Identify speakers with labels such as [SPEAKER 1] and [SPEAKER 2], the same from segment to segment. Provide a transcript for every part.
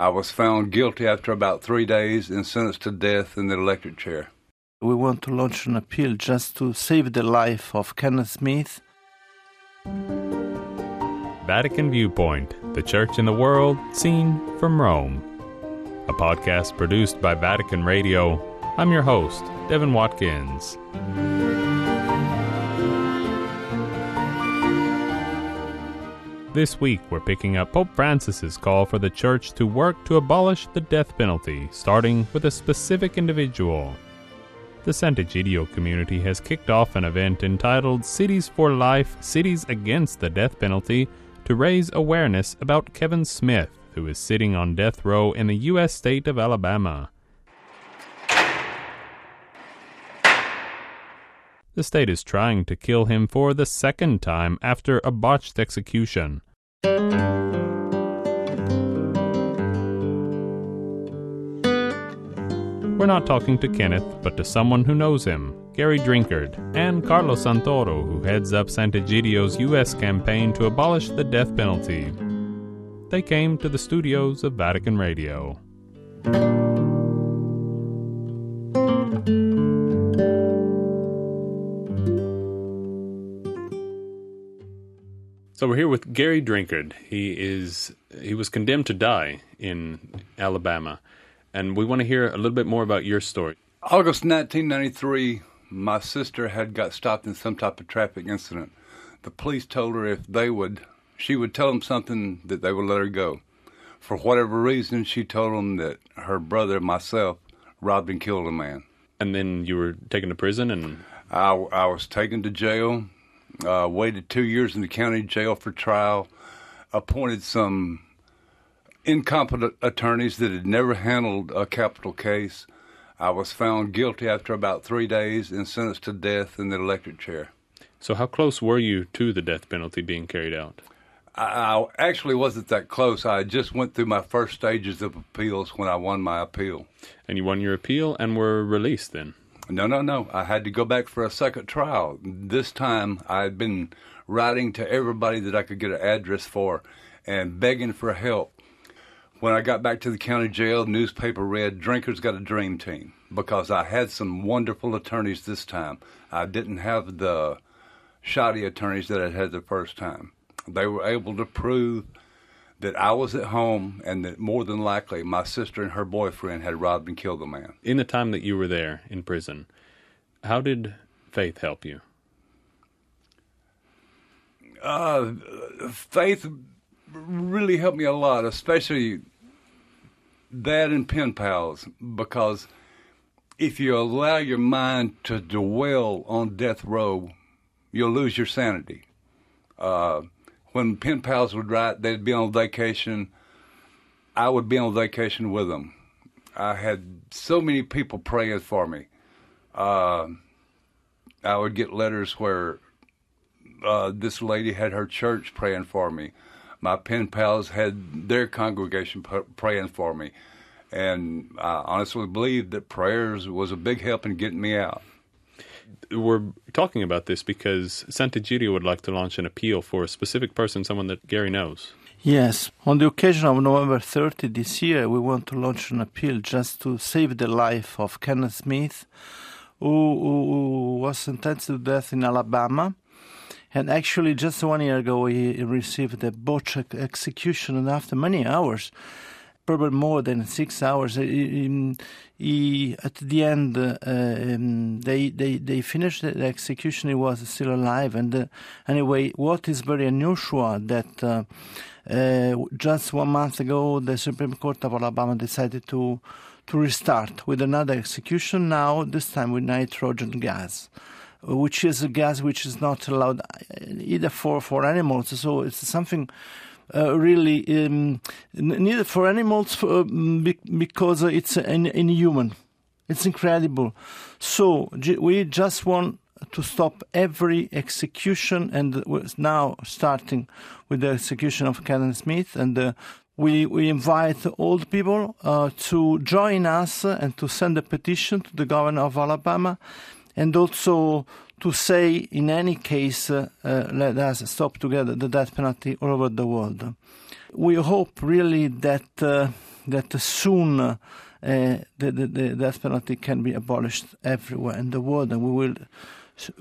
[SPEAKER 1] I was found guilty after about three days and sentenced to death in the electric chair.
[SPEAKER 2] We want to launch an appeal just to save the life of Kenneth Smith.
[SPEAKER 3] Vatican Viewpoint, the Church in the World, seen from Rome. A podcast produced by Vatican Radio. I'm your host, Devin Watkins. This week, we're picking up Pope Francis's call for the Church to work to abolish the death penalty, starting with a specific individual. The Sant'Egidio community has kicked off an event entitled Cities for Life Cities Against the Death Penalty to raise awareness about Kenneth Smith, who is sitting on death row in the U.S. state of Alabama. The state is trying to kill him for the second time after a botched execution. We're not talking to Kenneth, but to someone who knows him, Gary Drinkard, and Carlos Santoro, who heads up Sant'Egidio's U.S. campaign to abolish the death penalty. They came to the studios of Vatican Radio. So we're here with Gary Drinkard. He is he was condemned to die in Alabama, and we want to hear a little bit more about your story.
[SPEAKER 1] August 1993, my sister had got stopped in some type of traffic incident. The police told her if they would, she would tell them something that they would let her go. For whatever reason, she told them that her brother, myself, robbed and killed a man.
[SPEAKER 3] And then you were taken to prison, and
[SPEAKER 1] I, I was taken to jail uh, waited two years in the county jail for trial, appointed some incompetent attorneys that had never handled a capital case. I was found guilty after about three days and sentenced to death in the electric chair.
[SPEAKER 3] So, how close were you to the death penalty being carried out?
[SPEAKER 1] I, I actually wasn't that close. I just went through my first stages of appeals when I won my appeal.
[SPEAKER 3] And you won your appeal and were released then?
[SPEAKER 1] No, no, no. I had to go back for a second trial. This time I had been writing to everybody that I could get an address for and begging for help. When I got back to the county jail, newspaper read Drinkard's Got a Dream Team because I had some wonderful attorneys this time. I didn't have the shoddy attorneys that I had the first time. They were able to prove that I was at home and that more than likely my sister and her boyfriend had robbed and killed the man.
[SPEAKER 3] In the time that you were there in prison, how did faith help you?
[SPEAKER 1] Uh, faith really helped me a lot, especially that and pen pals, because if you allow your mind to dwell on death row, you'll lose your sanity. Uh, when pen pals would write, they'd be on vacation. I would be on vacation with them. I had so many people praying for me. Uh, I would get letters where uh, this lady had her church praying for me. My pen pals had their congregation praying for me. And I honestly believe that prayers was a big help in getting me out
[SPEAKER 3] we're talking about this because Sant'Egidio would like to launch an appeal for a specific person, someone that Gary knows.
[SPEAKER 2] Yes, on the occasion of November 30 this year, we want to launch an appeal just to save the life of Kenneth Smith, who, who was sentenced to death in Alabama. And actually, just one year ago, he received a botched execution, and after many hours, probably more than six hours. He, he, at the end, uh, um, they, they, they finished the execution. He was still alive. And uh, anyway, what is very unusual that uh, uh, just one month ago, the Supreme Court of Alabama decided to to restart with another execution. Now, this time with nitrogen gas which is a gas which is not allowed either for, for animals. So it's something uh, really um, needed for animals for, um, because it's in, inhuman. It's incredible. So we just want to stop every execution, and now starting with the execution of Kenneth Smith, and uh, we we invite all the people uh, to join us and to send a petition to the governor of Alabama, and also to say, in any case, uh, uh, let us stop together the death penalty all over the world. We hope really that uh, that soon uh, the, the, the death penalty can be abolished everywhere in the world, and we will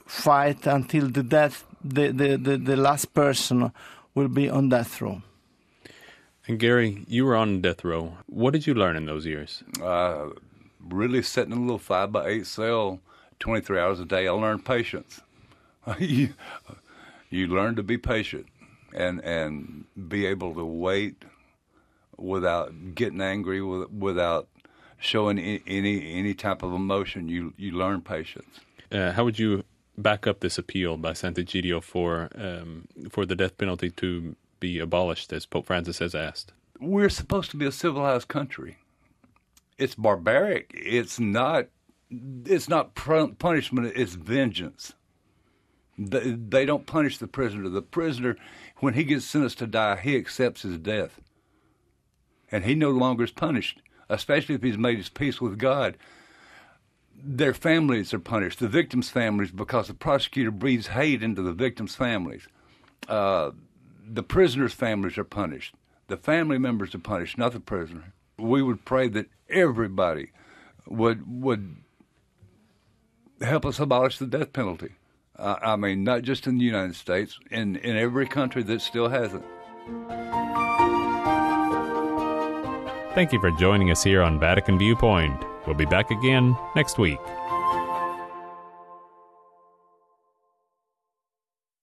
[SPEAKER 2] fight until the death, the, the, the, the last person will be on death row.
[SPEAKER 3] And Gary, you were on death row. What did you learn in those years?
[SPEAKER 1] Uh, really sitting in a little five by eight cell, 23 hours a day. I learned patience. you, you learn to be patient and and be able to wait without getting angry, with, without showing any any type of emotion. You you learn patience.
[SPEAKER 3] Uh, how would you back up this appeal by Sant'Egidio for um, for the death penalty to be abolished, as Pope Francis has asked?
[SPEAKER 1] We're supposed to be a civilized country. It's barbaric. It's not. It's not punishment. It's vengeance. They don't punish the prisoner. The prisoner, when he gets sentenced to die, he accepts his death, and he no longer is punished. Especially if he's made his peace with God their families are punished, the victims' families, because the prosecutor breathes hate into the victims' families. Uh, the prisoners' families are punished. The family members are punished, not the prisoner. We would pray that everybody would would help us abolish the death penalty. Uh, I mean, not just in the United States, in in every country that still has it.
[SPEAKER 3] Thank you for joining us here on Vatican Viewpoint. We'll be back again next week.